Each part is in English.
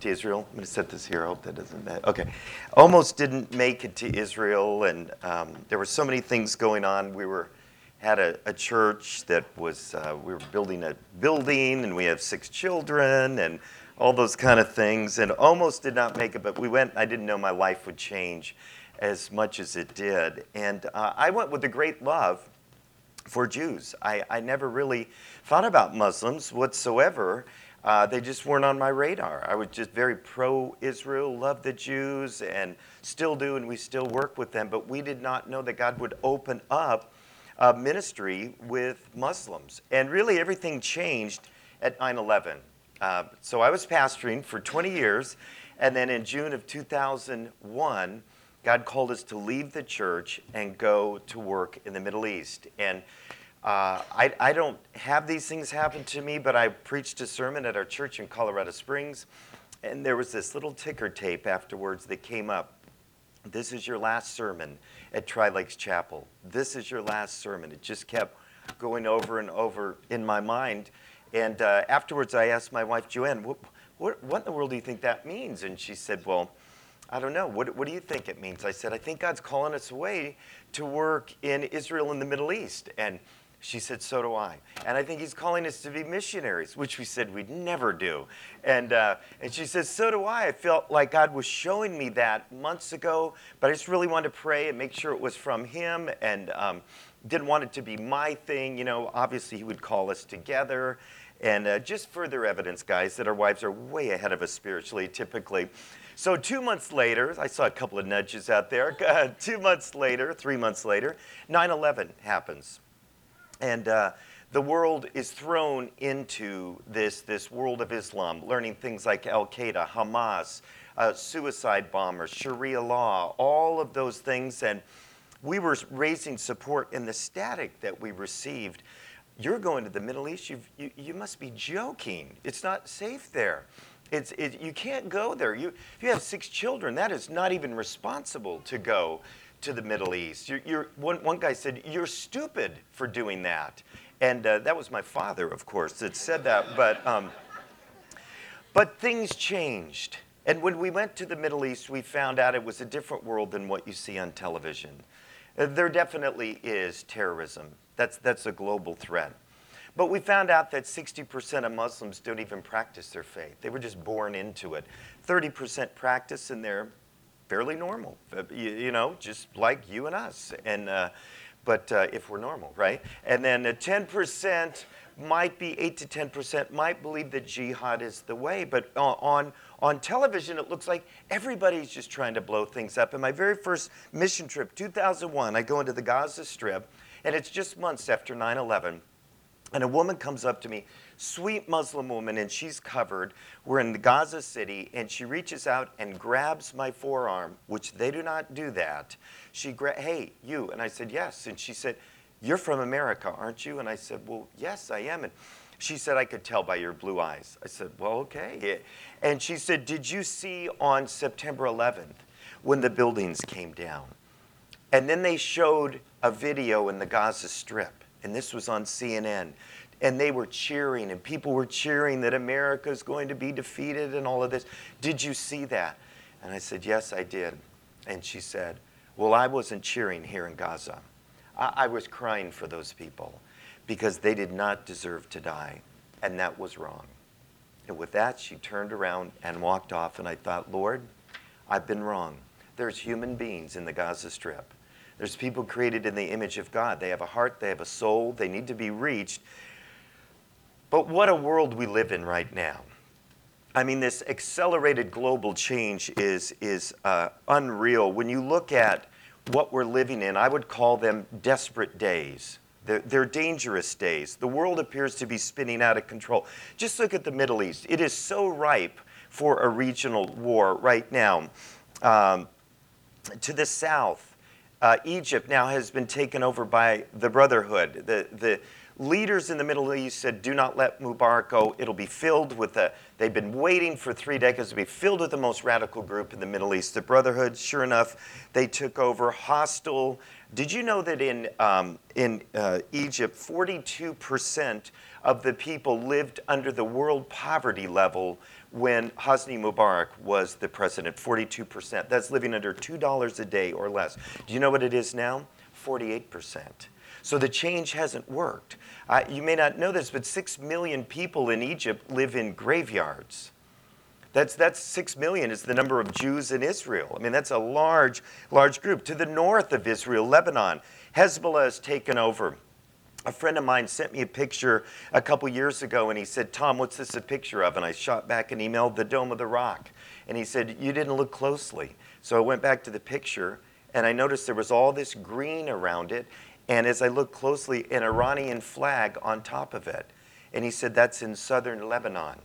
to Israel. I'm going to set this here. I hope that doesn't matter. Okay. Almost didn't make it to Israel, and um, there were so many things going on. We were had a, a church that was uh, we were building a building, and we have six children, and all those kind of things, and almost did not make it. But we went. I didn't know my life would change as much as it did, and uh, I went with a great love for Jews. I, I never really thought about Muslims whatsoever. Uh, they just weren't on my radar. I was just very pro Israel, loved the Jews, and still do, and we still work with them. But we did not know that God would open up a ministry with Muslims. And really, everything changed at 9 11. Uh, so I was pastoring for 20 years, and then in June of 2001, God called us to leave the church and go to work in the Middle East. And uh, I, I, don't have these things happen to me, but I preached a sermon at our church in Colorado Springs, and there was this little ticker tape afterwards that came up. This is your last sermon at Tri Lakes Chapel. This is your last sermon. It just kept going over and over in my mind. And uh, afterwards, I asked my wife, Joanne, what, what, what in the world do you think that means? And she said, Well, I don't know. What, what do you think it means? I said, I think God's calling us away to work in Israel and the Middle East. And she said, So do I. And I think he's calling us to be missionaries, which we said we'd never do. And, uh, and she says, So do I. I felt like God was showing me that months ago, but I just really wanted to pray and make sure it was from him and um, didn't want it to be my thing. You know, obviously, he would call us together. And uh, just further evidence, guys, that our wives are way ahead of us spiritually, typically. So, two months later, I saw a couple of nudges out there. Two months later, three months later, 9 11 happens. And uh, the world is thrown into this, this world of Islam, learning things like Al Qaeda, Hamas, uh, suicide bombers, Sharia law, all of those things. And we were raising support in the static that we received. You're going to the Middle East, you you, must be joking. It's not safe there. It's, it, you can't go there. You, if you have six children, that is not even responsible to go to the Middle East. You're, you're, one, one guy said, You're stupid for doing that. And uh, that was my father, of course, that said that. But, um, but things changed. And when we went to the Middle East, we found out it was a different world than what you see on television. Uh, there definitely is terrorism, that's, that's a global threat. But we found out that 60% of Muslims don't even practice their faith. They were just born into it. 30% practice, and they're fairly normal, uh, you, you know, just like you and us. And, uh, but uh, if we're normal, right? And then 10% might be 8 to 10% might believe that jihad is the way, but on, on television, it looks like everybody's just trying to blow things up. In my very first mission trip, 2001, I go into the Gaza Strip, and it's just months after 9 11. And a woman comes up to me sweet Muslim woman, and she's covered. We're in the Gaza City, and she reaches out and grabs my forearm, which they do not do that. She gra- hey, you, and I said yes, and she said, you're from America, aren't you? And I said, well, yes, I am. And she said, I could tell by your blue eyes. I said, well, okay. And she said, did you see on September 11th when the buildings came down? And then they showed a video in the Gaza Strip, and this was on CNN and they were cheering, and people were cheering that America is going to be defeated and all of this. Did you see that? And I said, Yes, I did. And she said, Well, I wasn't cheering here in Gaza. I, I was crying for those people because they did not deserve to die, and that was wrong. And with that, she turned around and walked off, and I thought, Lord, I've been wrong. There's human beings in the Gaza Strip. There's people created in the image of God. They have a heart, they have a soul, they need to be reached. But what a world we live in right now. I mean, this accelerated global change is, is uh, unreal. When you look at what we're living in, I would call them desperate days. They're, they're, dangerous days. The world appears to be spinning out of control. Just look at the Middle East. It is so ripe for a regional war right now. Um, to the south, uh, Egypt now has been taken over by the Brotherhood. The, the, leaders in the Middle East said, Do not let Mubarak go. It'll be filled with the, they've been waiting for three decades to be filled with the most radical group in the Middle East, the Brotherhood. Sure enough, they took over hostile. Did you know that in, um, in uh, Egypt, 42% of the people lived under the world poverty level when Hosni Mubarak was the president? 42%. That's living under $2 a day or less. Do you know what it is now? 48%. So the change hasn't worked. Uh, you may not know this, but six million people in Egypt live in graveyards. That's, that's six million is the number of Jews in Israel. I mean, that's a large, large group. To the north of Israel, Lebanon, Hezbollah has taken over. A friend of mine sent me a picture a couple years ago and he said, Tom, what's this a picture of? And I shot back an email, the Dome of the Rock. And he said, You didn't look closely. So I went back to the picture and I noticed there was all this green around it and as I looked closely, an Iranian flag on top of it. And he said, That's in southern Lebanon.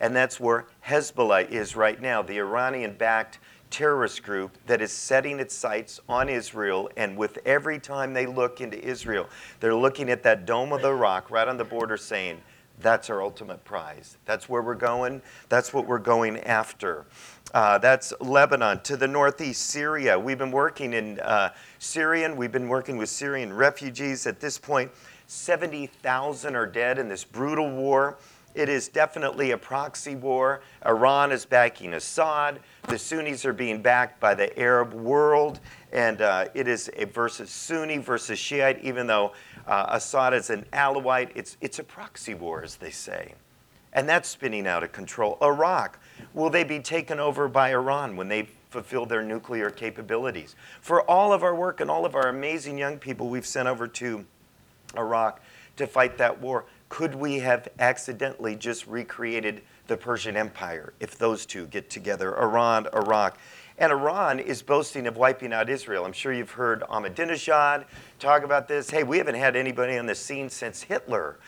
And that's where Hezbollah is right now, the Iranian backed terrorist group that is setting its sights on Israel. And with every time they look into Israel, they're looking at that dome of the rock right on the border saying, That's our ultimate prize. That's where we're going. That's what we're going after. Uh, that's Lebanon. To the northeast, Syria. We've been working in uh, Syrian, we've been working with Syrian refugees. At this point, 70,000 are dead in this brutal war. It is definitely a proxy war. Iran is backing Assad. The Sunnis are being backed by the Arab world. And uh, it is a versus Sunni versus Shiite, even though uh, Assad is an Alawite. It's, it's a proxy war, as they say. And that's spinning out of control. Iraq, will they be taken over by Iran when they fulfill their nuclear capabilities? For all of our work and all of our amazing young people we've sent over to Iraq to fight that war, could we have accidentally just recreated the Persian Empire if those two get together, Iran, Iraq? And Iran is boasting of wiping out Israel. I'm sure you've heard Ahmadinejad talk about this. Hey, we haven't had anybody on the scene since Hitler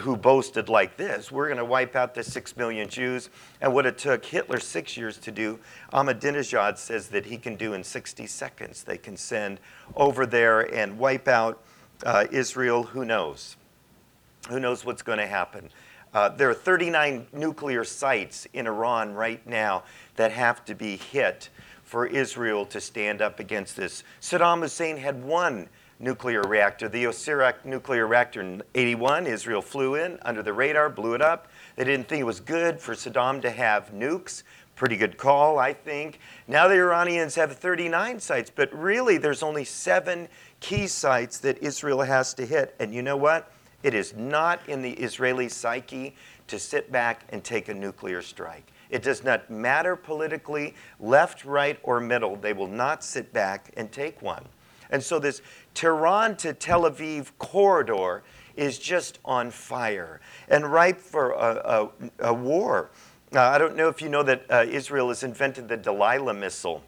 who boasted like this we're going to wipe out the six million Jews. And what it took Hitler six years to do, Ahmadinejad says that he can do in 60 seconds. They can send over there and wipe out uh, Israel. Who knows? Who knows what's going to happen? Uh, there are 39 nuclear sites in Iran right now that have to be hit for Israel to stand up against this. Saddam Hussein had one nuclear reactor. The Osirak nuclear reactor in 81, Israel flew in under the radar, blew it up. They didn't think it was good for Saddam to have nukes. Pretty good call, I think. Now the Iranians have 39 sites, but really there's only seven key sites that Israel has to hit. And you know what? It is not in the Israeli psyche to sit back and take a nuclear strike. It does not matter politically, left, right, or middle. They will not sit back and take one. And so this Tehran to Tel Aviv corridor is just on fire and ripe for a, a, a war. Uh, I don't know if you know that uh, Israel has invented the Delilah missile,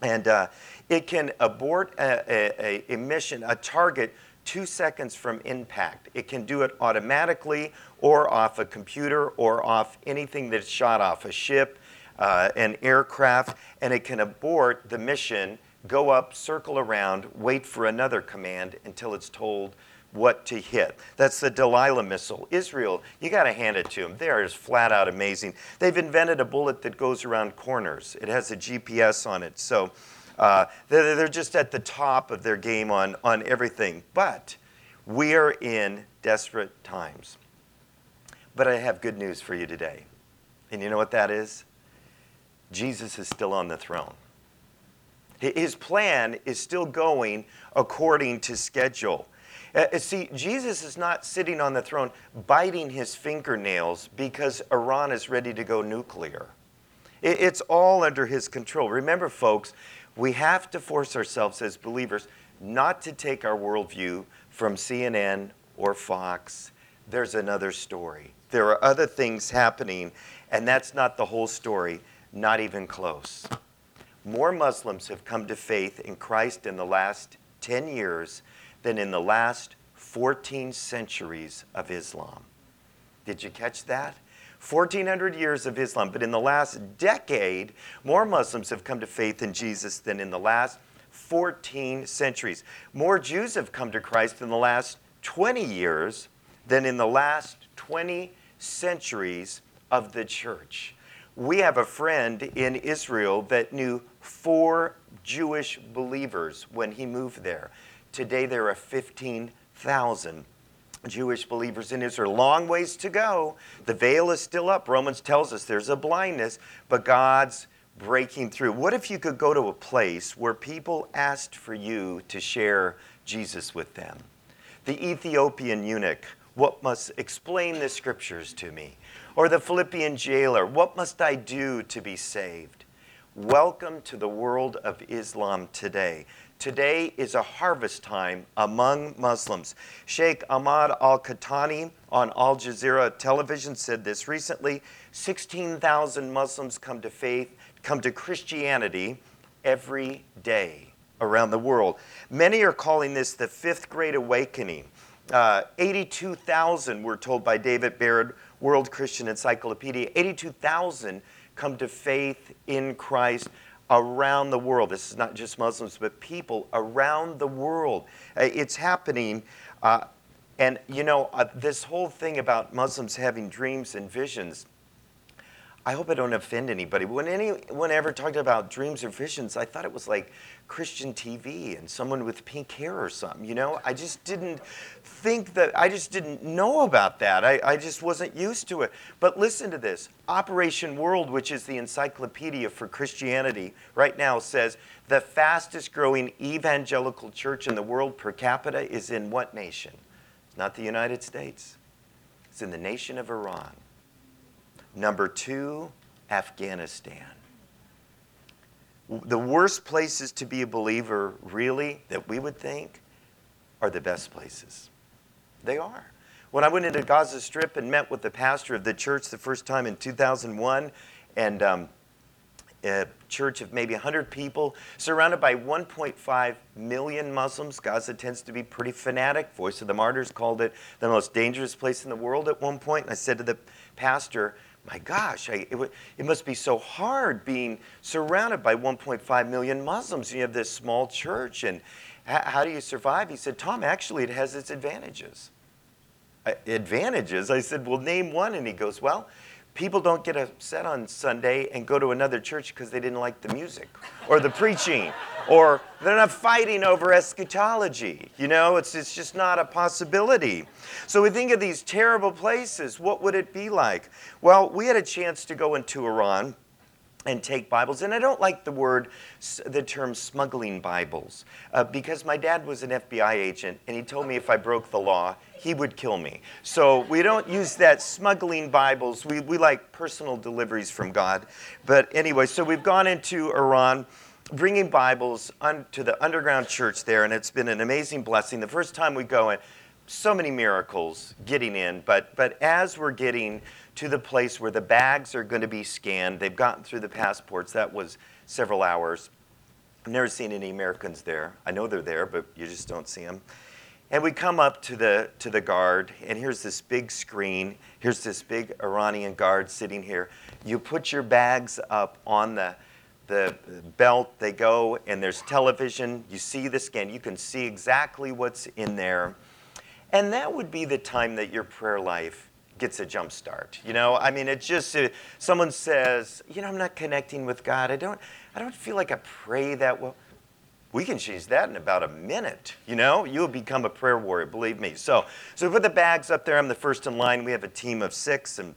and uh, it can abort a, a, mission, a target, two seconds from impact. It can do it automatically or off a computer or off anything that's shot off a ship, uh, an aircraft, and it can abort the mission go up, circle around, wait for another command until it's told what to hit. That's the Delilah missile. Israel, you got to hand it to them. They are just flat out amazing. They've invented a bullet that goes around corners, it has a GPS on it. So uh, they're, they're just at the top of their game on, on everything. But we are in desperate times. But I have good news for you today. And you know what that is? Jesus is still on the throne. His plan is still going according to schedule. Uh, see, Jesus is not sitting on the throne biting his fingernails because Iran is ready to go nuclear. It's all under his control. Remember, folks, we have to force ourselves as believers not to take our worldview from CNN or Fox. There's another story. There are other things happening, and that's not the whole story, not even close more Muslims have come to faith in Christ in the last 10 years than in the last 14 centuries of Islam. Did you catch that? 1400 years of Islam, but in the last decade, more Muslims have come to faith in Jesus than in the last 14 centuries. More Jews have come to Christ in the last 20 years than in the last 20 centuries of the church. We have a friend in Israel that knew four Jewish believers when he moved there. Today there are 15,000 Jewish believers in Israel. Long ways to go. The veil is still up. Romans tells us there's a blindness, but God's breaking through. What if you could go to a place where people asked for you to share Jesus with them? The Ethiopian eunuch, what must explain the scriptures to me? Or the Philippian jailer, what must I do to be saved? Welcome to the world of Islam today. Today is a harvest time among Muslims. Sheikh Ahmad Al Qahtani on Al Jazeera television said this recently 16,000 Muslims come to faith, come to Christianity every day around the world. Many are calling this the fifth great awakening. Uh, 82,000, we're told by David Barrett, World Christian Encyclopedia, 82,000 come to faith in Christ around the world. This is not just Muslims, but people around the world. Uh, it's happening. Uh, and, you know, uh, this whole thing about Muslims having dreams and visions, I hope I don't offend anybody. When anyone ever talked about dreams or visions, I thought it was like Christian TV and someone with pink hair or something. You know, I just didn't think that, I just didn't know about that. I, I just wasn't used to it. But listen to this Operation World, which is the encyclopedia for Christianity, right now says the fastest growing evangelical church in the world per capita is in what nation? It's not the United States, it's in the nation of Iran. Number two, Afghanistan. The worst places to be a believer, really, that we would think, are the best places. They are. When I went into Gaza Strip and met with the pastor of the church the first time in 2001, and um, a church of maybe 100 people, surrounded by 1.5 million Muslims. Gaza tends to be pretty fanatic. Voice of the Martyrs called it the most dangerous place in the world at one point. And I said to the pastor, my gosh, I, it, it, must be so hard being surrounded by 1.5 million Muslims. You have this small church, and how, how do you survive? He said, Tom, actually, it has its advantages. Advantages? I said, well, name one. And he goes, well, people don't get upset on Sunday and go to another church because they didn't like the music or the preaching or they're not fighting over eschatology. You know, it's, it's just not a possibility. So we think of these terrible places. What would it be like? Well, we had a chance to go into Iran and take Bibles. And I don't like the word, the term smuggling Bibles, uh, because my dad was an FBI agent, and he told me if I broke the law, he would kill me. So we don't use that smuggling Bibles. We, we like personal deliveries from God. But anyway, so we've gone into Iran bringing Bibles un, to the underground church there, and it's been an amazing blessing. The first time we go in, so many miracles getting in, but, but as we're getting to the place where the bags are going to be scanned, they've gotten through the passports, that was several hours. I've never seen any Americans there. I know they're there, but you just don't see them. And we come up to the, to the guard, and here's this big screen. Here's this big Iranian guard sitting here. You put your bags up on the, the belt, they go, and there's television. You see the scan, you can see exactly what's in there. And that would be the time that your prayer life gets a jump start. You know, I mean, it just, uh, someone says, you know, I'm not connecting with God. I don't, I don't feel like I pray that well we can change that in about a minute. You know, you'll become a prayer warrior, believe me. So, so we put the bags up there. I'm the first in line. We have a team of six, and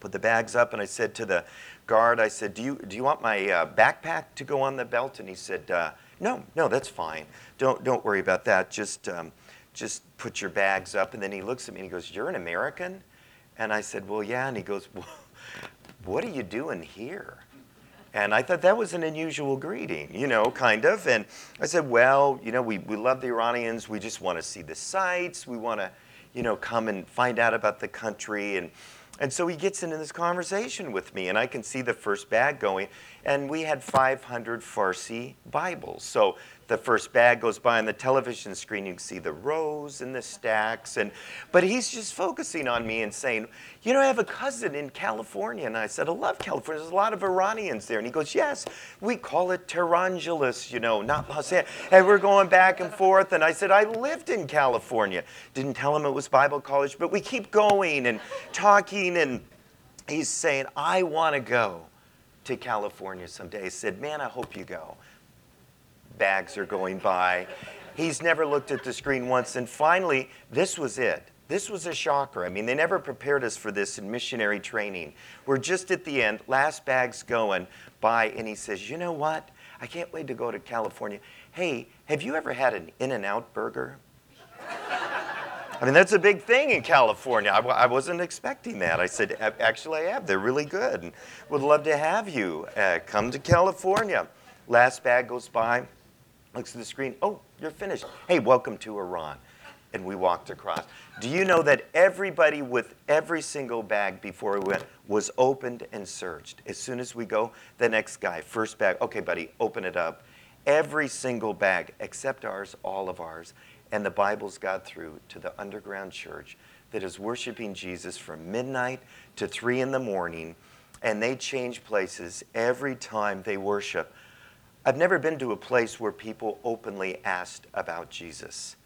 put the bags up. And I said to the guard, I said, "Do you do you want my uh, backpack to go on the belt?" And he said, uh, "No, no, that's fine. Don't don't worry about that. Just um, just put your bags up." And then he looks at me and he goes, "You're an American?" And I said, "Well, yeah." And he goes, well, "What are you doing here?" And I thought that was an unusual greeting, you know, kind of. And I said, well, you know, we, we love the Iranians. We just want to see the sights. We want to, you know, come and find out about the country. And, and so he gets into this conversation with me, and I can see the first bag going. And we had 500 Farsi Bibles. So the first bag goes by on the television screen. You can see the rows and the stacks. And, but he's just focusing on me and saying, You know, I have a cousin in California. And I said, I love California. There's a lot of Iranians there. And he goes, Yes, we call it Tehrangeles, you know, not Los Angeles. And we're going back and forth. And I said, I lived in California. Didn't tell him it was Bible college, but we keep going and talking. And he's saying, I want to go to California someday. Said, Man, I hope you go. Bags are going by. He's never looked at the screen once. And finally, this was it. This was a shocker. I mean, they never prepared us for this in missionary training. We're just at the end, last bag's going by, and he says, You know what? I can't wait to go to California. Hey, have you ever had an In N Out burger? I mean, that's a big thing in California. I, I, wasn't expecting that. I said, actually, I have. They're really good and would love to have you uh, come to California. Last bag goes by, looks at the screen. Oh, you're finished. Hey, welcome to Iran. And we walked across. Do you know that everybody with every single bag before we went was opened and searched? As soon as we go, the next guy, first bag, okay, buddy, open it up. Every single bag, except ours, all of ours, and the Bibles got through to the underground church that is worshiping Jesus from midnight to three in the morning, and they change places every time they worship. I've never been to a place where people openly asked about Jesus.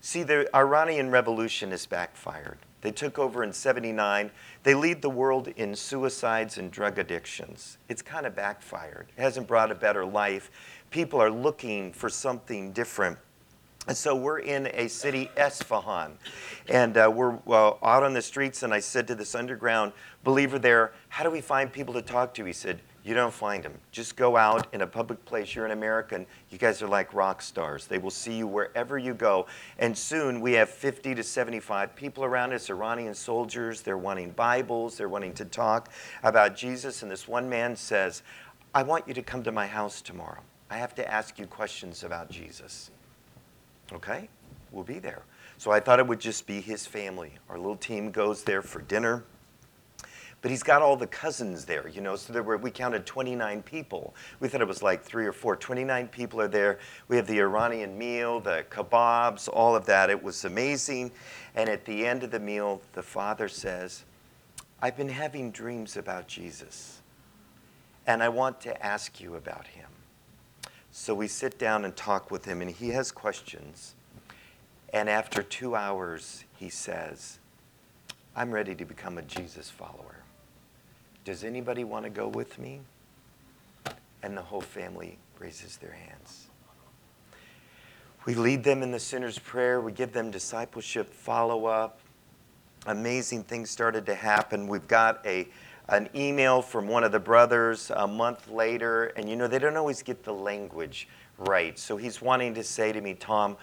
See, the Iranian Revolution has backfired. They took over in 79. They lead the world in suicides and drug addictions. It's kind of backfired. It hasn't brought a better life. People are looking for something different. And so we're in a city, Esfahan, and uh, we're out on the streets. And I said to this underground believer there, How do we find people to talk to? He said, You don't find them. Just go out in a public place. You're an American. You guys are like rock stars. They will see you wherever you go. And soon we have 50 to 75 people around us, Iranian soldiers. They're wanting Bibles, they're wanting to talk about Jesus. And this one man says, I want you to come to my house tomorrow. I have to ask you questions about Jesus. Okay, we'll be there. So I thought it would just be his family. Our little team goes there for dinner. But he's got all the cousins there, you know. So there were, we counted 29 people. We thought it was like three or four. 29 people are there. We have the Iranian meal, the kebabs, all of that. It was amazing. And at the end of the meal, the father says, I've been having dreams about Jesus, and I want to ask you about him. So we sit down and talk with him, and he has questions. And after two hours, he says, I'm ready to become a Jesus follower. Does anybody want to go with me? And the whole family raises their hands. We lead them in the sinner's prayer. We give them discipleship follow up. Amazing things started to happen. We've got a an email from one of the brothers a month later, and you know, they don't always get the language right. So he's wanting to say to me, Tom,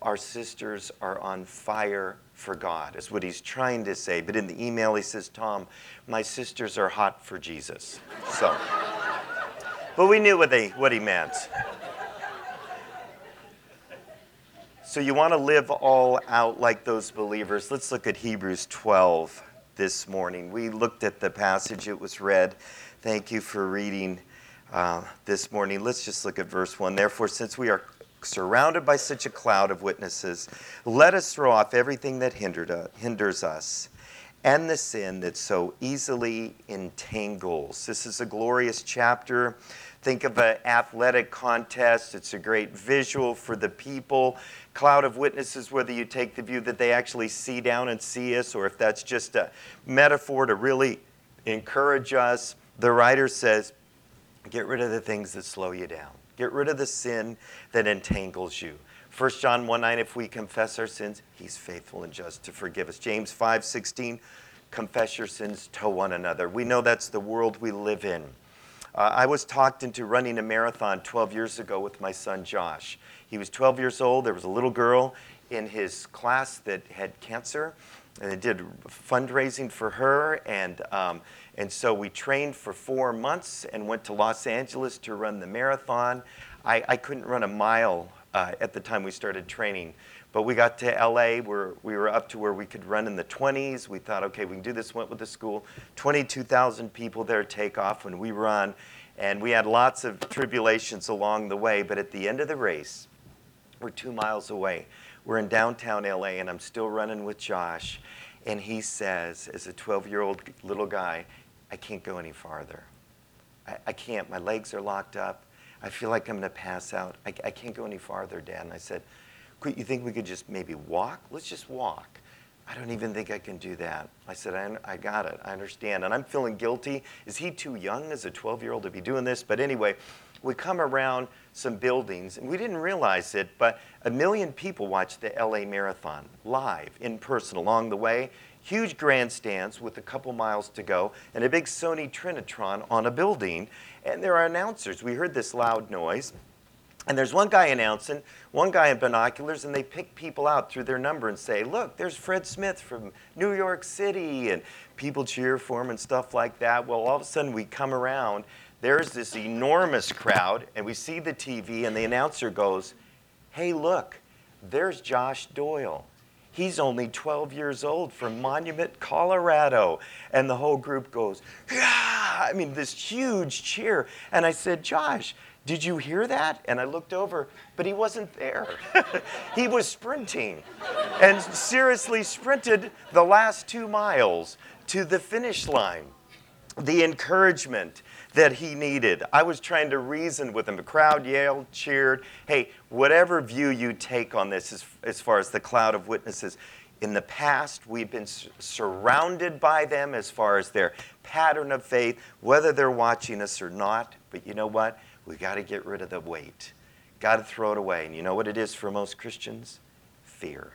our sisters are on fire for God, is what he's trying to say. But in the email, he says, Tom, my sisters are hot for Jesus. So, but we knew what, they, what he meant. So, you want to live all out like those believers. Let's look at Hebrews 12 this morning. We looked at the passage, it was read. Thank you for reading uh, this morning. Let's just look at verse 1. Therefore, since we are surrounded by such a cloud of witnesses, let us throw off everything that hindered, uh, hinders us and the sin that so easily entangles. This is a glorious chapter. Think of an athletic contest. It's a great visual for the people. Cloud of witnesses, whether you take the view that they actually see down and see us, or if that's just a metaphor to really encourage us. The writer says, get rid of the things that slow you down. Get rid of the sin that entangles you. 1 John 1 9, if we confess our sins, he's faithful and just to forgive us. James 5 16, confess your sins to one another. We know that's the world we live in. Uh, I was talked into running a marathon 12 years ago with my son Josh. He was 12 years old. There was a little girl in his class that had cancer, and they did fundraising for her. And, um, and so we trained for four months and went to Los Angeles to run the marathon. I, I couldn't run a mile uh, at the time we started training. But we got to LA, where we were up to where we could run in the 20s. We thought, okay, we can do this. Went with the school. 22,000 people there take off when we run. And we had lots of tribulations along the way. But at the end of the race, we're two miles away. We're in downtown LA, and I'm still running with Josh. And he says, as a 12 year old little guy, I can't go any farther. I, I, can't. My legs are locked up. I feel like I'm going to pass out. I, I can't go any farther, Dad. And I said, you think we could just maybe walk? Let's just walk. I don't even think I can do that. I said, I, I got it. I understand. And I'm feeling guilty. Is he too young as a 12 year old to be doing this? But anyway, we come around some buildings, and we didn't realize it, but a million people watched the LA Marathon live, in person, along the way. Huge grandstands with a couple miles to go, and a big Sony Trinitron on a building. And there are announcers. We heard this loud noise. And there's one guy announcing, one guy in binoculars, and they pick people out through their number and say, Look, there's Fred Smith from New York City. And people cheer for him and stuff like that. Well, all of a sudden, we come around, there's this enormous crowd, and we see the TV, and the announcer goes, Hey, look, there's Josh Doyle. He's only 12 years old from Monument, Colorado. And the whole group goes, Yeah! I mean, this huge cheer. And I said, Josh, did you hear that? And I looked over, but he wasn't there. he was sprinting and seriously sprinted the last two miles to the finish line. The encouragement that he needed. I was trying to reason with him. The crowd yelled, cheered. Hey, whatever view you take on this as, as far as the cloud of witnesses, in the past, we've been surrounded by them as far as their pattern of faith, whether they're watching us or not. But you know what? We got to get rid of the weight. Got to throw it away. And you know what it is for most Christians? Fear.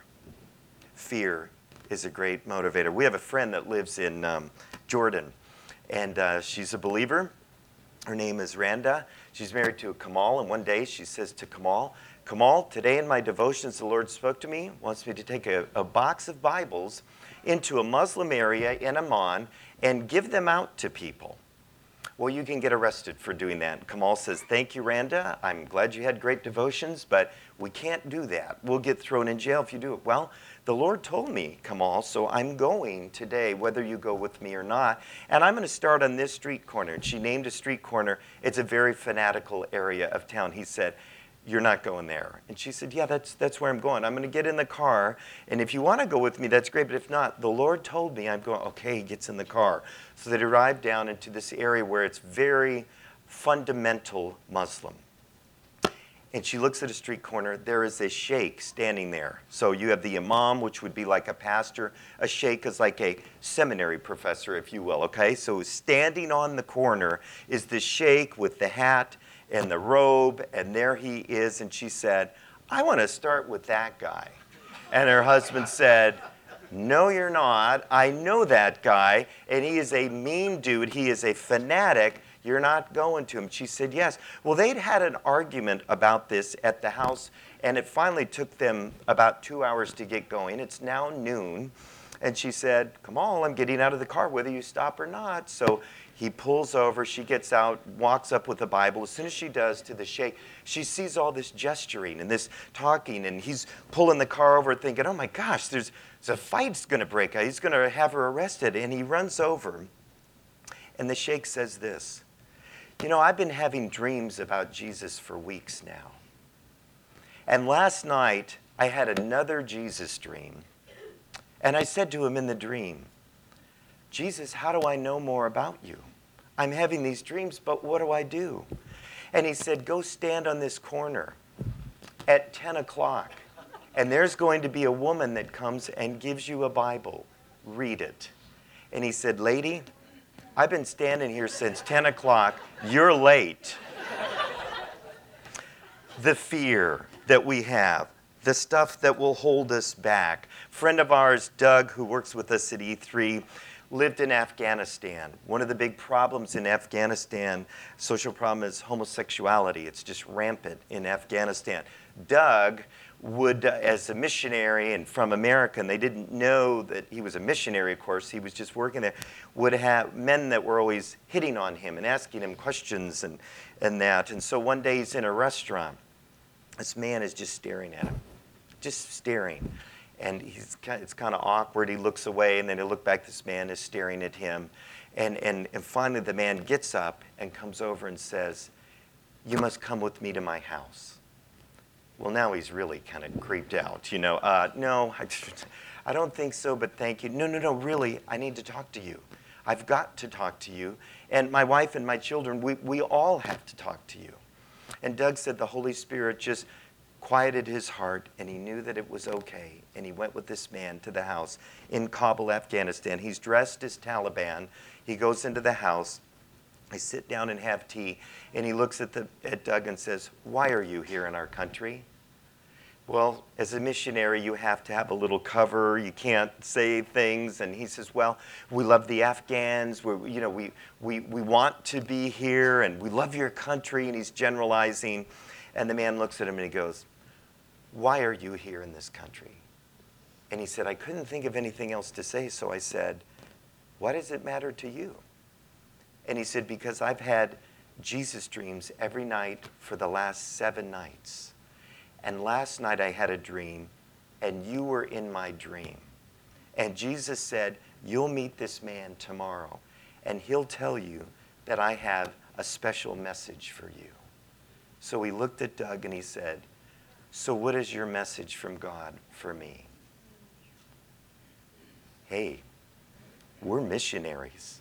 Fear is a great motivator. We have a friend that lives in um, Jordan, and uh, she's a believer. Her name is Randa. She's married to Kamal, and one day she says to Kamal, Kamal, today in my devotions, the Lord spoke to me, wants me to take a, a box of Bibles into a Muslim area in Amman and give them out to people. Well, you can get arrested for doing that. Kamal says, Thank you, Randa. I'm glad you had great devotions, but we can't do that. We'll get thrown in jail if you do it. Well, the Lord told me, Kamal, so I'm going today, whether you go with me or not. And I'm going to start on this street corner. And she named a street corner. It's a very fanatical area of town. He said, you're not going there. And she said, Yeah, that's, that's where I'm going. I'm going to get in the car. And if you want to go with me, that's great. But if not, the Lord told me I'm going. Okay, he gets in the car. So they arrive down into this area where it's very fundamental Muslim. And she looks at a street corner. There is a sheikh standing there. So you have the imam, which would be like a pastor. A sheikh is like a seminary professor, if you will. Okay? So standing on the corner is the sheikh with the hat and the robe, and there he is. And she said, I want to start with that guy. And her husband said, No, you're not. I know that guy, and he is a mean dude. He is a fanatic. You're not going to him. She said, Yes. Well, they'd had an argument about this at the house, and it finally took them about two hours to get going. It's now noon. And she said, Come on, I'm getting out of the car, whether you stop or not. So he pulls over, she gets out, walks up with the Bible. As soon as she does to the sheikh, she sees all this gesturing and this talking, and he's pulling the car over, thinking, oh my gosh, there's, there's a fight's gonna break out. He's gonna have her arrested. And he runs over, and the sheikh says this You know, I've been having dreams about Jesus for weeks now. And last night, I had another Jesus dream. And I said to him in the dream, Jesus, how do I know more about you? I'm having these dreams, but what do I do? And he said, Go stand on this corner at 10 o'clock, and there's going to be a woman that comes and gives you a Bible. Read it. And he said, Lady, I've been standing here since 10 o'clock. You're late. the fear that we have, the stuff that will hold us back. Friend of ours, Doug, who works with us at E3, lived in Afghanistan. One of the big problems in Afghanistan, social problem is homosexuality. It's just rampant in Afghanistan. Doug would, uh, as a missionary and from America, and they didn't know that he was a missionary, of course, he was just working there, would have men that were always hitting on him and asking him questions and, and that. And so one day he's in a restaurant. This man is just staring at him just staring. And he's, it's kind of awkward. He looks away, and then he look back. This man is staring at him. And, and, and finally, the man gets up and comes over and says, You must come with me to my house. Well, now he's really kind of creeped out. You know, uh, no, I, I don't think so, but thank you. No, no, no, really, I need to talk to you. I've got to talk to you. And my wife and my children, we, we all have to talk to you. And Doug said the Holy Spirit just quieted his heart and he knew that it was okay. And he went with this man to the house in Kabul, Afghanistan. He's dressed as Taliban. He goes into the house. I sit down and have tea. And he looks at, the, at Doug and says, Why are you here in our country? Well, as a missionary, you have to have a little cover. You can't say things. And he says, Well, we love the Afghans. we you know, we, we, we want to be here and we love your country. And he's generalizing. And the man looks at him and he goes, Why are you here in this country? And he said, I couldn't think of anything else to say. So I said, Why does it matter to you? And he said, Because I've had Jesus dreams every night for the last seven nights. And last night I had a dream, and you were in my dream. And Jesus said, You'll meet this man tomorrow, and he'll tell you that I have a special message for you. So he looked at Doug and he said, So, what is your message from God for me? Hey, we're missionaries.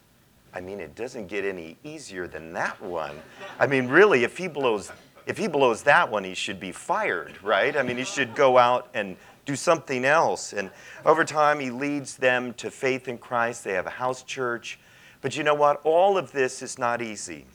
I mean, it doesn't get any easier than that one. I mean, really, if he blows if he blows that one, he should be fired, right? I mean, he should go out and do something else. And over time, he leads them to faith in Christ. They have a house church. But you know what? All of this is not easy.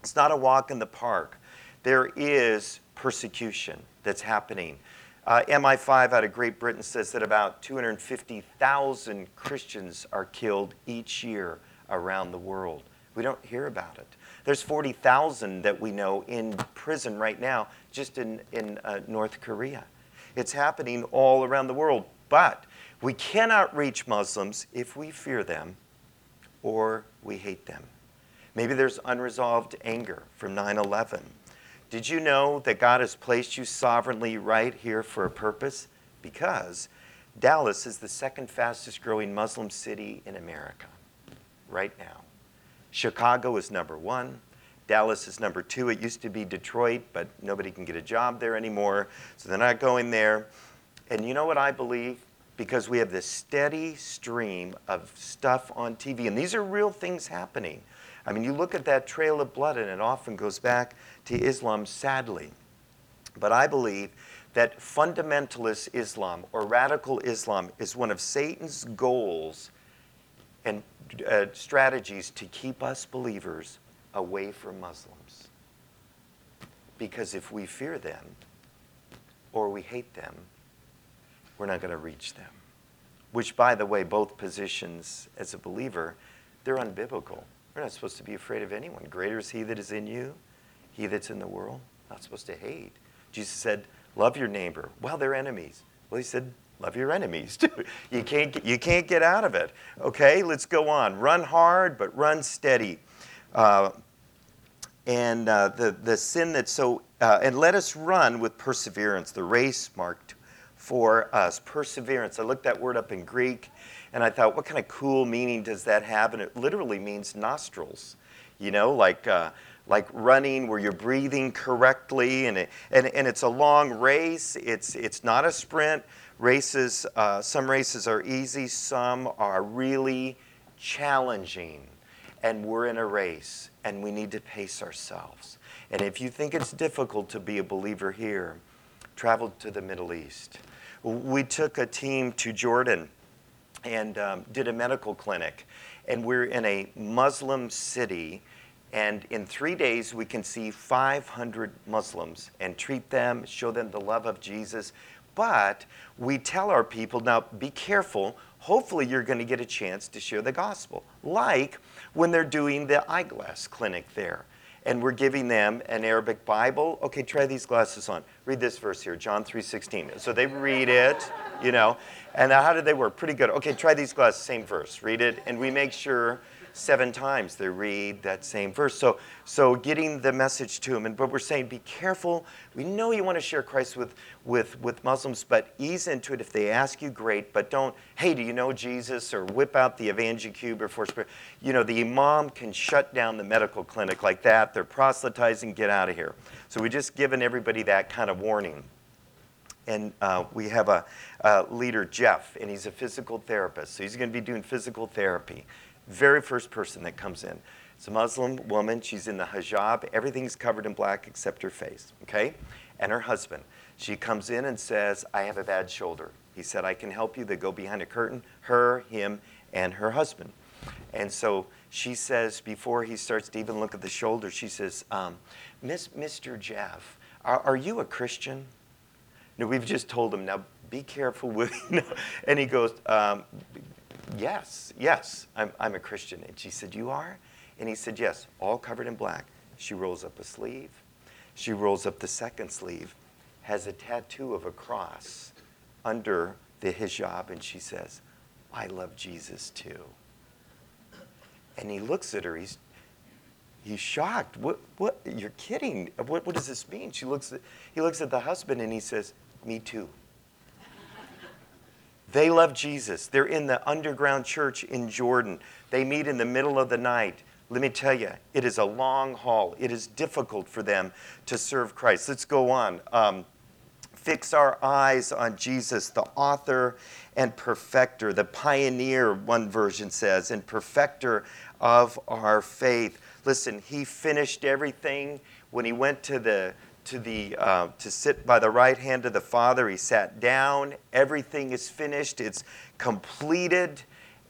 It's not a walk in the park. There is persecution that's happening. Uh, MI5 out of Great Britain says that about 250,000 Christians are killed each year around the world. We don't hear about it. There's 40,000 that we know in prison right now, just in, in uh, North Korea. It's happening all around the world. But we cannot reach Muslims if we fear them or we hate them. Maybe there's unresolved anger from 9 11. Did you know that God has placed you sovereignly right here for a purpose? Because Dallas is the second fastest growing Muslim city in America right now. Chicago is number one. Dallas is number two. It used to be Detroit, but nobody can get a job there anymore, so they're not going there. And you know what I believe? Because we have this steady stream of stuff on TV, and these are real things happening. I mean, you look at that trail of blood, and it often goes back to Islam, sadly. But I believe that fundamentalist Islam or radical Islam is one of Satan's goals and uh, strategies to keep us believers away from Muslims. Because if we fear them or we hate them, we're not going to reach them. Which, by the way, both positions as a believer, they're unbiblical. We're not supposed to be afraid of anyone. Greater is he that is in you, he that's in the world. Not supposed to hate. Jesus said, Love your neighbor. Well, they're enemies. Well, he said, Love your enemies too. You can't, you can't get out of it. Okay, let's go on. Run hard, but run steady. Uh, and uh, the, the sin that's so, uh, and let us run with perseverance, the race marked for us. Perseverance. I looked that word up in Greek and I thought, what kind of cool meaning does that have? And it literally means nostrils, you know, like, uh, like running where you're breathing correctly. And, it, and, and it's a long race, it's, it's not a sprint races, uh, some races are easy, some are really challenging. And we're in a race and we need to pace ourselves. And if you think it's difficult to be a believer here, travel to the Middle East. We took a team to Jordan and um, did a medical clinic. And we're in a Muslim city. And in three days, we can see 500 Muslims and treat them, show them the love of Jesus. But we tell our people, now be careful. Hopefully, you're going to get a chance to share the gospel, like when they're doing the eyeglass clinic there. And we're giving them an Arabic Bible. Okay, try these glasses on. Read this verse here, John 3:16. So they read it, you know. And how did they work? Pretty good. Okay, try these glasses, same verse. Read it, and we make sure seven times they read that same verse. So, so getting the message to them, and but we're saying, be careful. We know you want to share Christ with, with, with Muslims, but ease into it. If they ask you, great, but don't, hey, do you know Jesus? Or whip out the EvangeCube or Force You know, the imam can shut down the medical clinic like that. They're proselytizing, get out of here. So we just given everybody that kind of warning. And uh, we have a, a leader, Jeff, and he's a physical therapist. So he's going to be doing physical therapy very first person that comes in. It's a Muslim woman. She's in the hijab. Everything's covered in black except her face, okay? And her husband. She comes in and says, I have a bad shoulder. He said, I can help you. They go behind a curtain, her, him, and her husband. And so she says, before he starts to even look at the shoulder, she says, um, Miss, Mr. Jeff, are, are you a Christian? No, we've just told him, now be careful with, and he goes, um, Yes, yes, I'm, I'm a Christian. And she said, You are? And he said, Yes, all covered in black. She rolls up a sleeve. She rolls up the second sleeve, has a tattoo of a cross under the hijab, and she says, I love Jesus too. And he looks at her, he's, he's shocked. What, what, you're kidding. What, what does this mean? She looks at, he looks at the husband and he says, Me too. They love Jesus. They're in the underground church in Jordan. They meet in the middle of the night. Let me tell you, it is a long haul. It is difficult for them to serve Christ. Let's go on. Um, fix our eyes on Jesus, the author and perfecter, the pioneer, one version says, and perfecter of our faith. Listen, he finished everything when he went to the to, the, uh, to sit by the right hand of the Father. He sat down. Everything is finished, it's completed,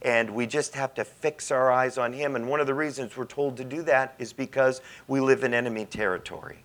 and we just have to fix our eyes on Him. And one of the reasons we're told to do that is because we live in enemy territory.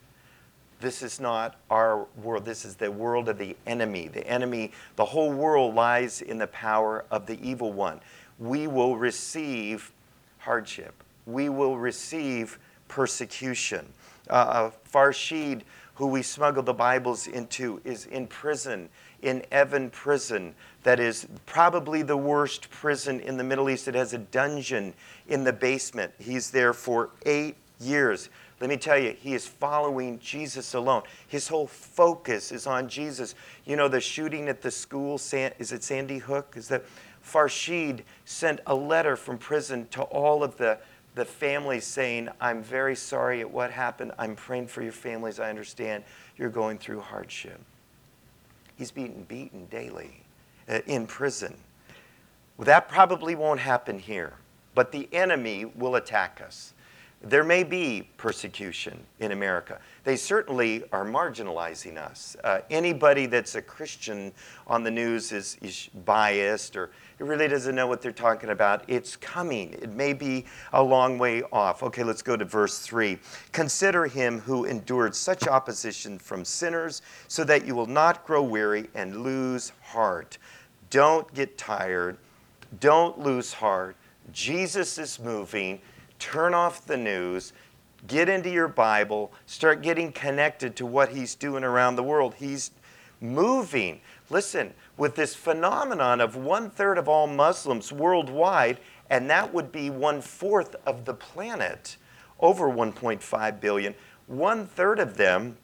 This is not our world. This is the world of the enemy. The enemy, the whole world lies in the power of the evil one. We will receive hardship. We will receive persecution. Uh, uh Farshid who we smuggle the Bibles into, is in prison, in Evin prison, that is probably the worst prison in the Middle East. It has a dungeon in the basement. He's there for eight years. Let me tell you, he is following Jesus alone. His whole focus is on Jesus. You know, the shooting at the school, is it Sandy Hook? Is that Farshid sent a letter from prison to all of the the family saying, I'm very sorry at what happened. I'm praying for your families. I understand you're going through hardship. He's being beaten daily uh, in prison. Well, that probably won't happen here, but the enemy will attack us. There may be persecution in America. They certainly are marginalizing us. Uh, anybody that's a Christian on the news is, is biased or really doesn't know what they're talking about. It's coming. It may be a long way off. Okay, let's go to verse 3. Consider him who endured such opposition from sinners so that you will not grow weary and lose heart. Don't get tired. Don't lose heart. Jesus is moving. Turn off the news. Get into your Bible. Start getting connected to what he's doing around the world. He's moving. Listen, with this phenomenon of one third of all Muslims worldwide, and that would be one fourth of the planet, over 1.5 billion, one third of them,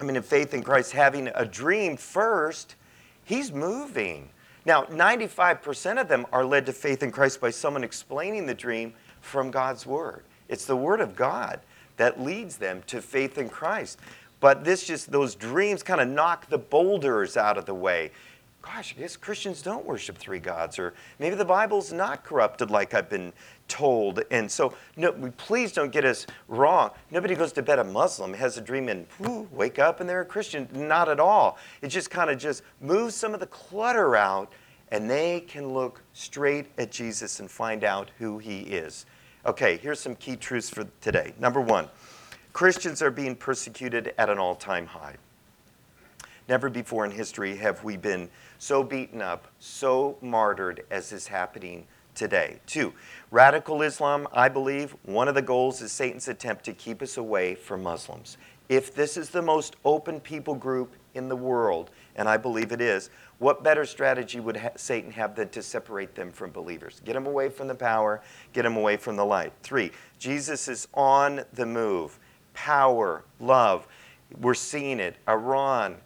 I mean, in faith in Christ, having a dream first, he's moving. Now, 95% of them are led to faith in Christ by someone explaining the dream from God's Word. It's the Word of God that leads them to faith in Christ. But this just, those dreams kind of knock the boulders out of the way. Gosh, I guess Christians don't worship three gods, or maybe the Bible's not corrupted like I've been told. And so, no, please don't get us wrong. Nobody goes to bed a Muslim, has a dream, and whoo, wake up and they're a Christian. Not at all. It just kind of just moves some of the clutter out, and they can look straight at Jesus and find out who he is. Okay, here's some key truths for today. Number one, Christians are being persecuted at an all time high. Never before in history have we been so beaten up, so martyred as is happening today. Two, radical Islam, I believe, one of the goals is Satan's attempt to keep us away from Muslims. If this is the most open people group in the world, and I believe it is, what better strategy would ha- Satan have than to separate them from believers? Get them away from the power, get them away from the light. Three, Jesus is on the move. Power, love. We're seeing it. Iran,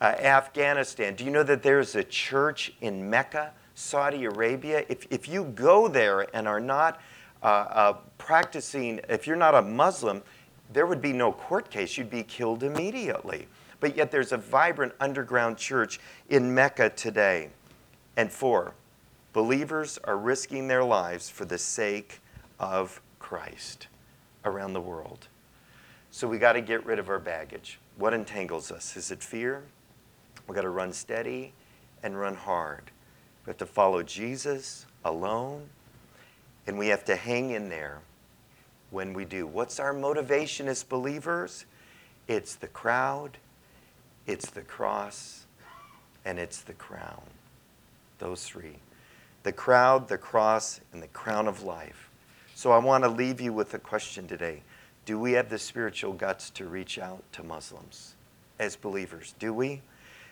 uh, Afghanistan. Do you know that there's a church in Mecca, Saudi Arabia? If, if you go there and are not uh, uh, practicing, if you're not a Muslim, there would be no court case. You'd be killed immediately. But yet there's a vibrant underground church in Mecca today. And four, believers are risking their lives for the sake of Christ around the world. So we got to get rid of our baggage. What entangles us? Is it fear? We got to run steady and run hard. We have to follow Jesus alone, and we have to hang in there when we do. What's our motivation as believers? It's the crowd, it's the cross, and it's the crown. Those three the crowd, the cross, and the crown of life. So I want to leave you with a question today. Do we have the spiritual guts to reach out to Muslims as believers? Do we?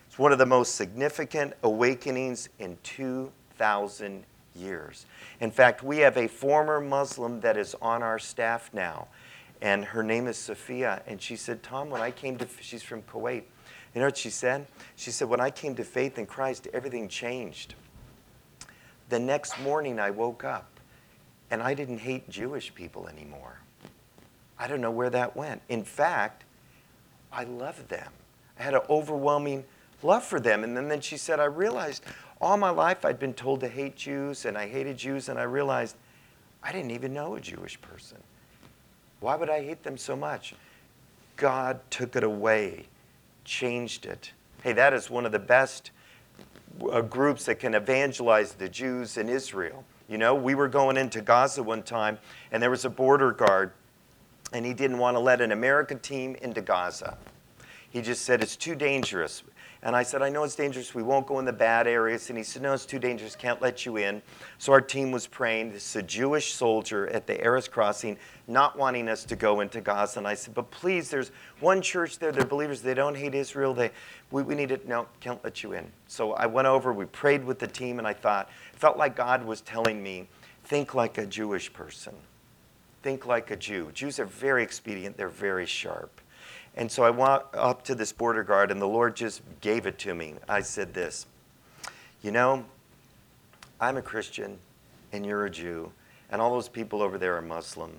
It's one of the most significant awakenings in 2,000 years. In fact, we have a former Muslim that is on our staff now, and her name is Sophia. And she said, Tom, when I came to, she's from Kuwait. You know what she said? She said, when I came to faith in Christ, everything changed. The next morning, I woke up and I didn't hate Jewish people anymore. I don't know where that went. In fact, I loved them. I had an overwhelming love for them. And then, then she said, I realized all my life I'd been told to hate Jews and I hated Jews, and I realized I didn't even know a Jewish person. Why would I hate them so much? God took it away, changed it. Hey, that is one of the best uh, groups that can evangelize the Jews in Israel. You know, we were going into Gaza one time, and there was a border guard, and he didn't want to let an American team into Gaza. He just said it's too dangerous. And I said, I know it's dangerous. We won't go in the bad areas. And he said, No, it's too dangerous. Can't let you in. So our team was praying. This is a Jewish soldier at the Erez crossing, not wanting us to go into Gaza. And I said, But please, there's one church there. They're believers. They don't hate Israel. They, we, we need it. No, can't let you in. So I went over. We prayed with the team. And I thought, felt like God was telling me, think like a Jewish person. Think like a Jew. Jews are very expedient. They're very sharp. And so I went up to this border guard, and the Lord just gave it to me. I said this You know, I'm a Christian, and you're a Jew, and all those people over there are Muslim.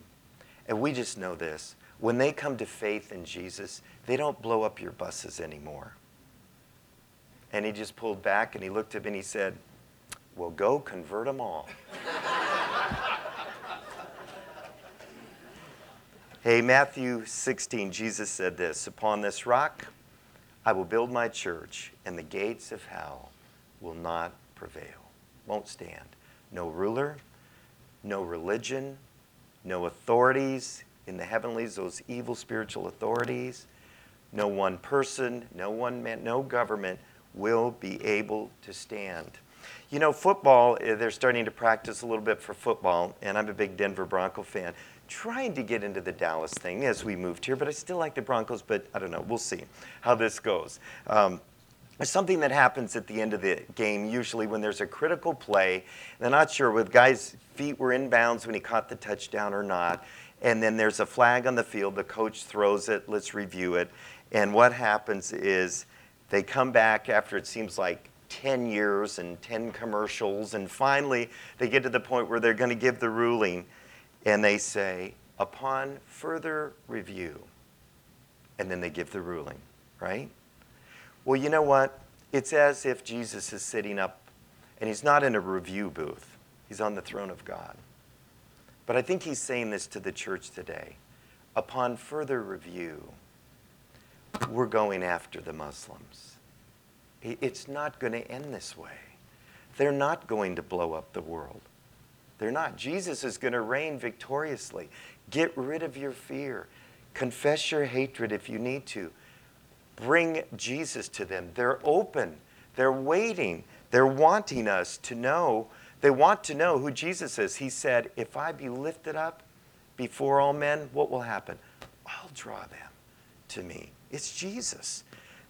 And we just know this when they come to faith in Jesus, they don't blow up your buses anymore. And he just pulled back and he looked at me and he said, Well, go convert them all. Hey, Matthew 16, Jesus said this Upon this rock I will build my church, and the gates of hell will not prevail, won't stand. No ruler, no religion, no authorities in the heavenlies, those evil spiritual authorities, no one person, no one man, no government will be able to stand. You know, football, eh, they're starting to practice a little bit for football, and I'm a big Denver Bronco fan trying to get into the Dallas thing as we moved here, but I still like the Broncos, but I don't know. We'll see how this goes. Um, there's something that happens at the end of the game, usually when there's a critical play. They're not sure whether guy's feet were in bounds when he caught the touchdown or not. And then there's a flag on the field. The coach throws it. Let's review it. And what happens is they come back after it seems like 10 years and 10 commercials. And finally, they get to the point where they're going to give the ruling and they say, upon further review, and then they give the ruling, right? Well, you know what? It's as if Jesus is sitting up and he's not in a review booth, he's on the throne of God. But I think he's saying this to the church today. Upon further review, we're going after the Muslims. It's not going to end this way. They're not going to blow up the world. They're not. Jesus is going to reign victoriously. Get rid of your fear. Confess your hatred if you need to. Bring Jesus to them. They're open. They're waiting. They're wanting us to know. They want to know who Jesus is. He said, If I be lifted up before all men, what will happen? I'll draw them to me. It's Jesus.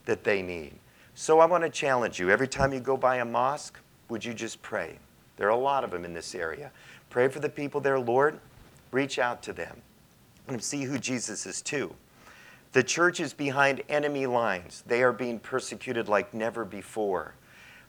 that they need. So I want to challenge you. Every time you go by a mosque, would you just pray? There are a lot of them in this area. Pray for the people there, Lord. Reach out to them and see who Jesus is too. The church is behind enemy lines. They are being persecuted like never before.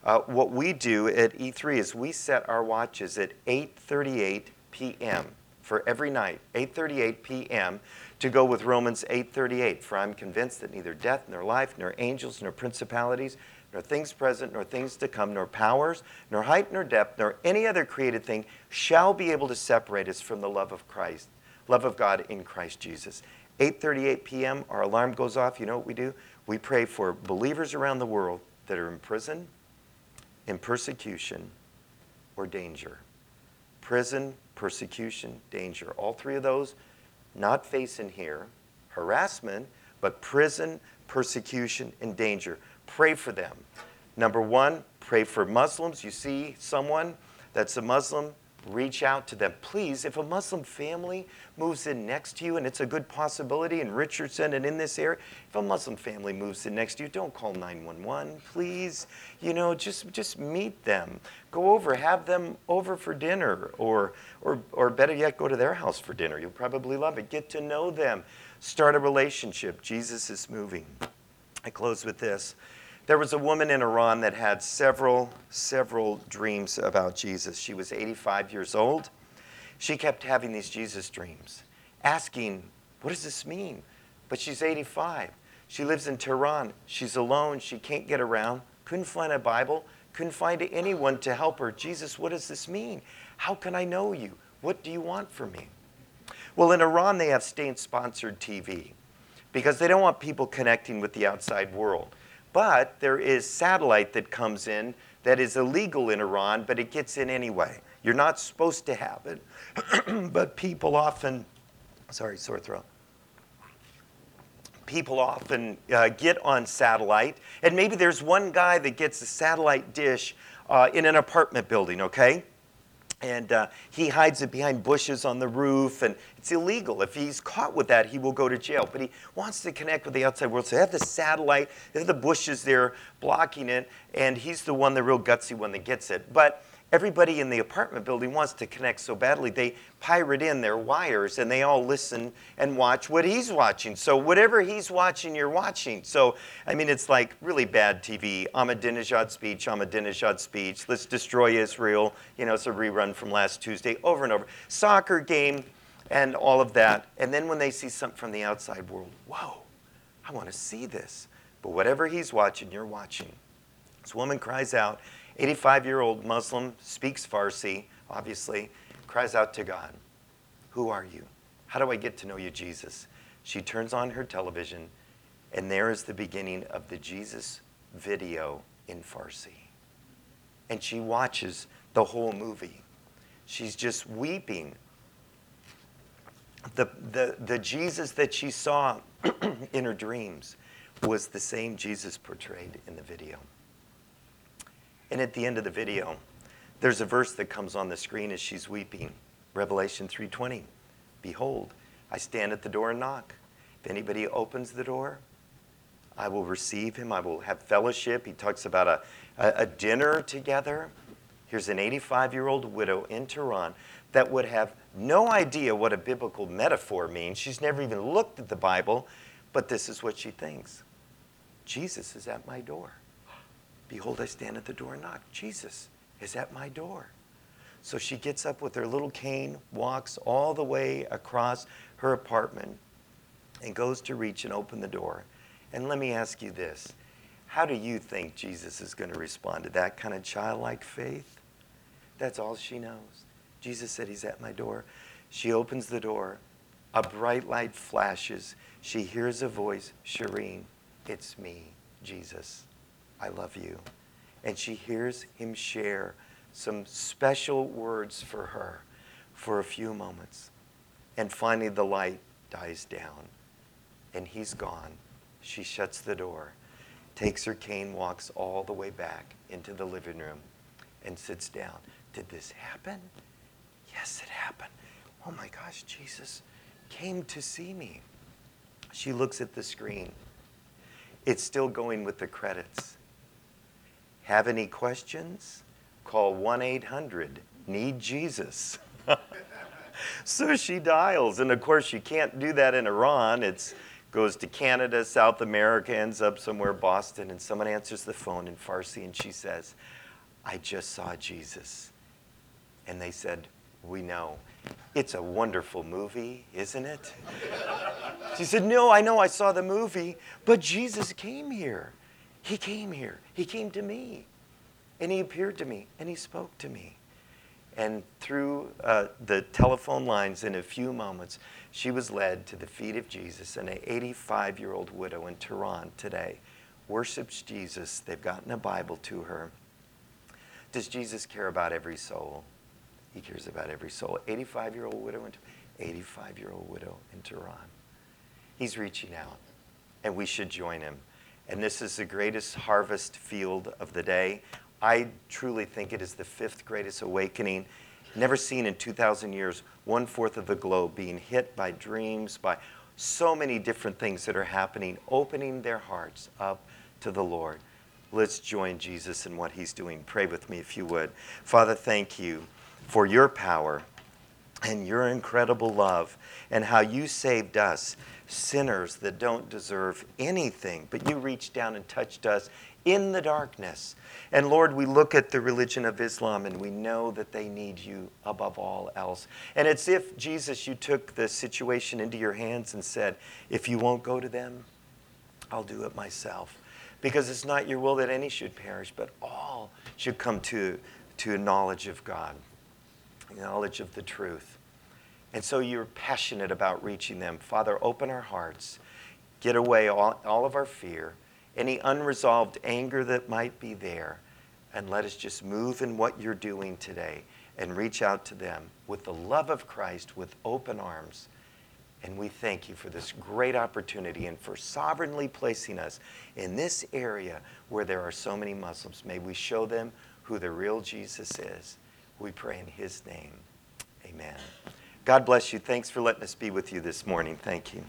Uh, what we do at E3 is we set our watches at 8:38 p.m. for every night, 8:38 p.m. to go with Romans 8:38. For I'm convinced that neither death nor life, nor angels nor principalities, nor things present, nor things to come, nor powers, nor height, nor depth, nor any other created thing shall be able to separate us from the love of Christ, love of God in Christ Jesus. 8:38 p.m. our alarm goes off. You know what we do? We pray for believers around the world that are in prison, in persecution, or danger. Prison, persecution, danger. All three of those not facing here, harassment, but prison, persecution, and danger. Pray for them. Number one, pray for Muslims. You see someone that's a Muslim, reach out to them. Please, if a Muslim family moves in next to you, and it's a good possibility in Richardson and in this area, if a Muslim family moves in next to you, don't call 911, please. You know, just just meet them. Go over, have them over for dinner, or or or better yet, go to their house for dinner. You'll probably love it. Get to know them. Start a relationship. Jesus is moving. I close with this. There was a woman in Iran that had several, several dreams about Jesus. She was 85 years old. She kept having these Jesus dreams, asking, What does this mean? But she's 85. She lives in Tehran. She's alone. She can't get around. Couldn't find a Bible. Couldn't find anyone to help her. Jesus, what does this mean? How can I know you? What do you want from me? Well, in Iran, they have state sponsored TV because they don't want people connecting with the outside world. But there is satellite that comes in that is illegal in Iran, but it gets in anyway. You're not supposed to have it, but people often, sorry, sore throat. People often uh, get on satellite, and maybe there's one guy that gets a satellite dish uh, in an apartment building, okay? And uh, he hides it behind bushes on the roof and it's illegal. If he's caught with that he will go to jail. But he wants to connect with the outside world. So they have the satellite they have the bushes there blocking it and he's the one the real gutsy one that gets it. But everybody in the apartment building wants to connect so badly. They pirate in their wires and they all listen and watch what he's watching. So whatever he's watching you're watching. So i mean it's like really bad tv ahmadinejad speech ahmadinejad speech. Let's destroy israel. You know it's a rerun from last tuesday over and over. Soccer game and all of that. And then when they see something from the outside world whoa i want to see this. But whatever he's watching you're watching. This woman cries out 85 year old Muslim, speaks Farsi, obviously, cries out to God, Who are you? How do I get to know you, Jesus? She turns on her television, and there is the beginning of the Jesus video in Farsi. And she watches the whole movie. She's just weeping. The, the, the Jesus that she saw in her dreams was the same Jesus portrayed in the video. And at the end of the video, there's a verse that comes on the screen as she's weeping. Revelation 3:20. Behold, I stand at the door and knock. If anybody opens the door, I will receive him. I will have fellowship. He talks about a, a, a dinner together. Here's an 85 year old widow in Tehran that would have no idea what a biblical metaphor means. She's never even looked at the Bible, but this is what she thinks Jesus is at my door. Behold, I stand at the door and knock. Jesus is at my door. So she gets up with her little cane, walks all the way across her apartment, and goes to reach and open the door. And let me ask you this How do you think Jesus is going to respond to that kind of childlike faith? That's all she knows. Jesus said, He's at my door. She opens the door. A bright light flashes. She hears a voice Shireen, it's me, Jesus. I love you. And she hears him share some special words for her for a few moments. And finally, the light dies down and he's gone. She shuts the door, takes her cane, walks all the way back into the living room, and sits down. Did this happen? Yes, it happened. Oh my gosh, Jesus came to see me. She looks at the screen It's still going with the credits. Have any questions? Call 1 800 Need Jesus. so she dials. And of course, you can't do that in Iran. It goes to Canada, South America, ends up somewhere, Boston. And someone answers the phone in Farsi and she says, I just saw Jesus. And they said, We know. It's a wonderful movie, isn't it? she said, No, I know I saw the movie, but Jesus came here. He came here. He came to me. And he appeared to me and he spoke to me. And through uh, the telephone lines, in a few moments, she was led to the feet of Jesus. And an 85 year old widow in Tehran today worships Jesus. They've gotten a Bible to her. Does Jesus care about every soul? He cares about every soul. 85 year old widow, in, 85 year old widow in Tehran. He's reaching out, and we should join him. And this is the greatest harvest field of the day. I truly think it is the fifth greatest awakening, never seen in 2,000 years, one fourth of the globe being hit by dreams, by so many different things that are happening, opening their hearts up to the Lord. Let's join Jesus in what he's doing. Pray with me if you would. Father, thank you for your power and your incredible love and how you saved us, sinners that don't deserve anything, but you reached down and touched us in the darkness. And Lord, we look at the religion of Islam and we know that they need you above all else. And it's if, Jesus, you took the situation into your hands and said, if you won't go to them, I'll do it myself. Because it's not your will that any should perish, but all should come to, to knowledge of God, knowledge of the truth. And so you're passionate about reaching them. Father, open our hearts, get away all, all of our fear any unresolved anger that might be there, and let us just move in what you're doing today and reach out to them with the love of Christ, with open arms. And we thank you for this great opportunity and for sovereignly placing us in this area where there are so many Muslims. May we show them who the real Jesus is. We pray in his name. Amen. God bless you. Thanks for letting us be with you this morning. Thank you.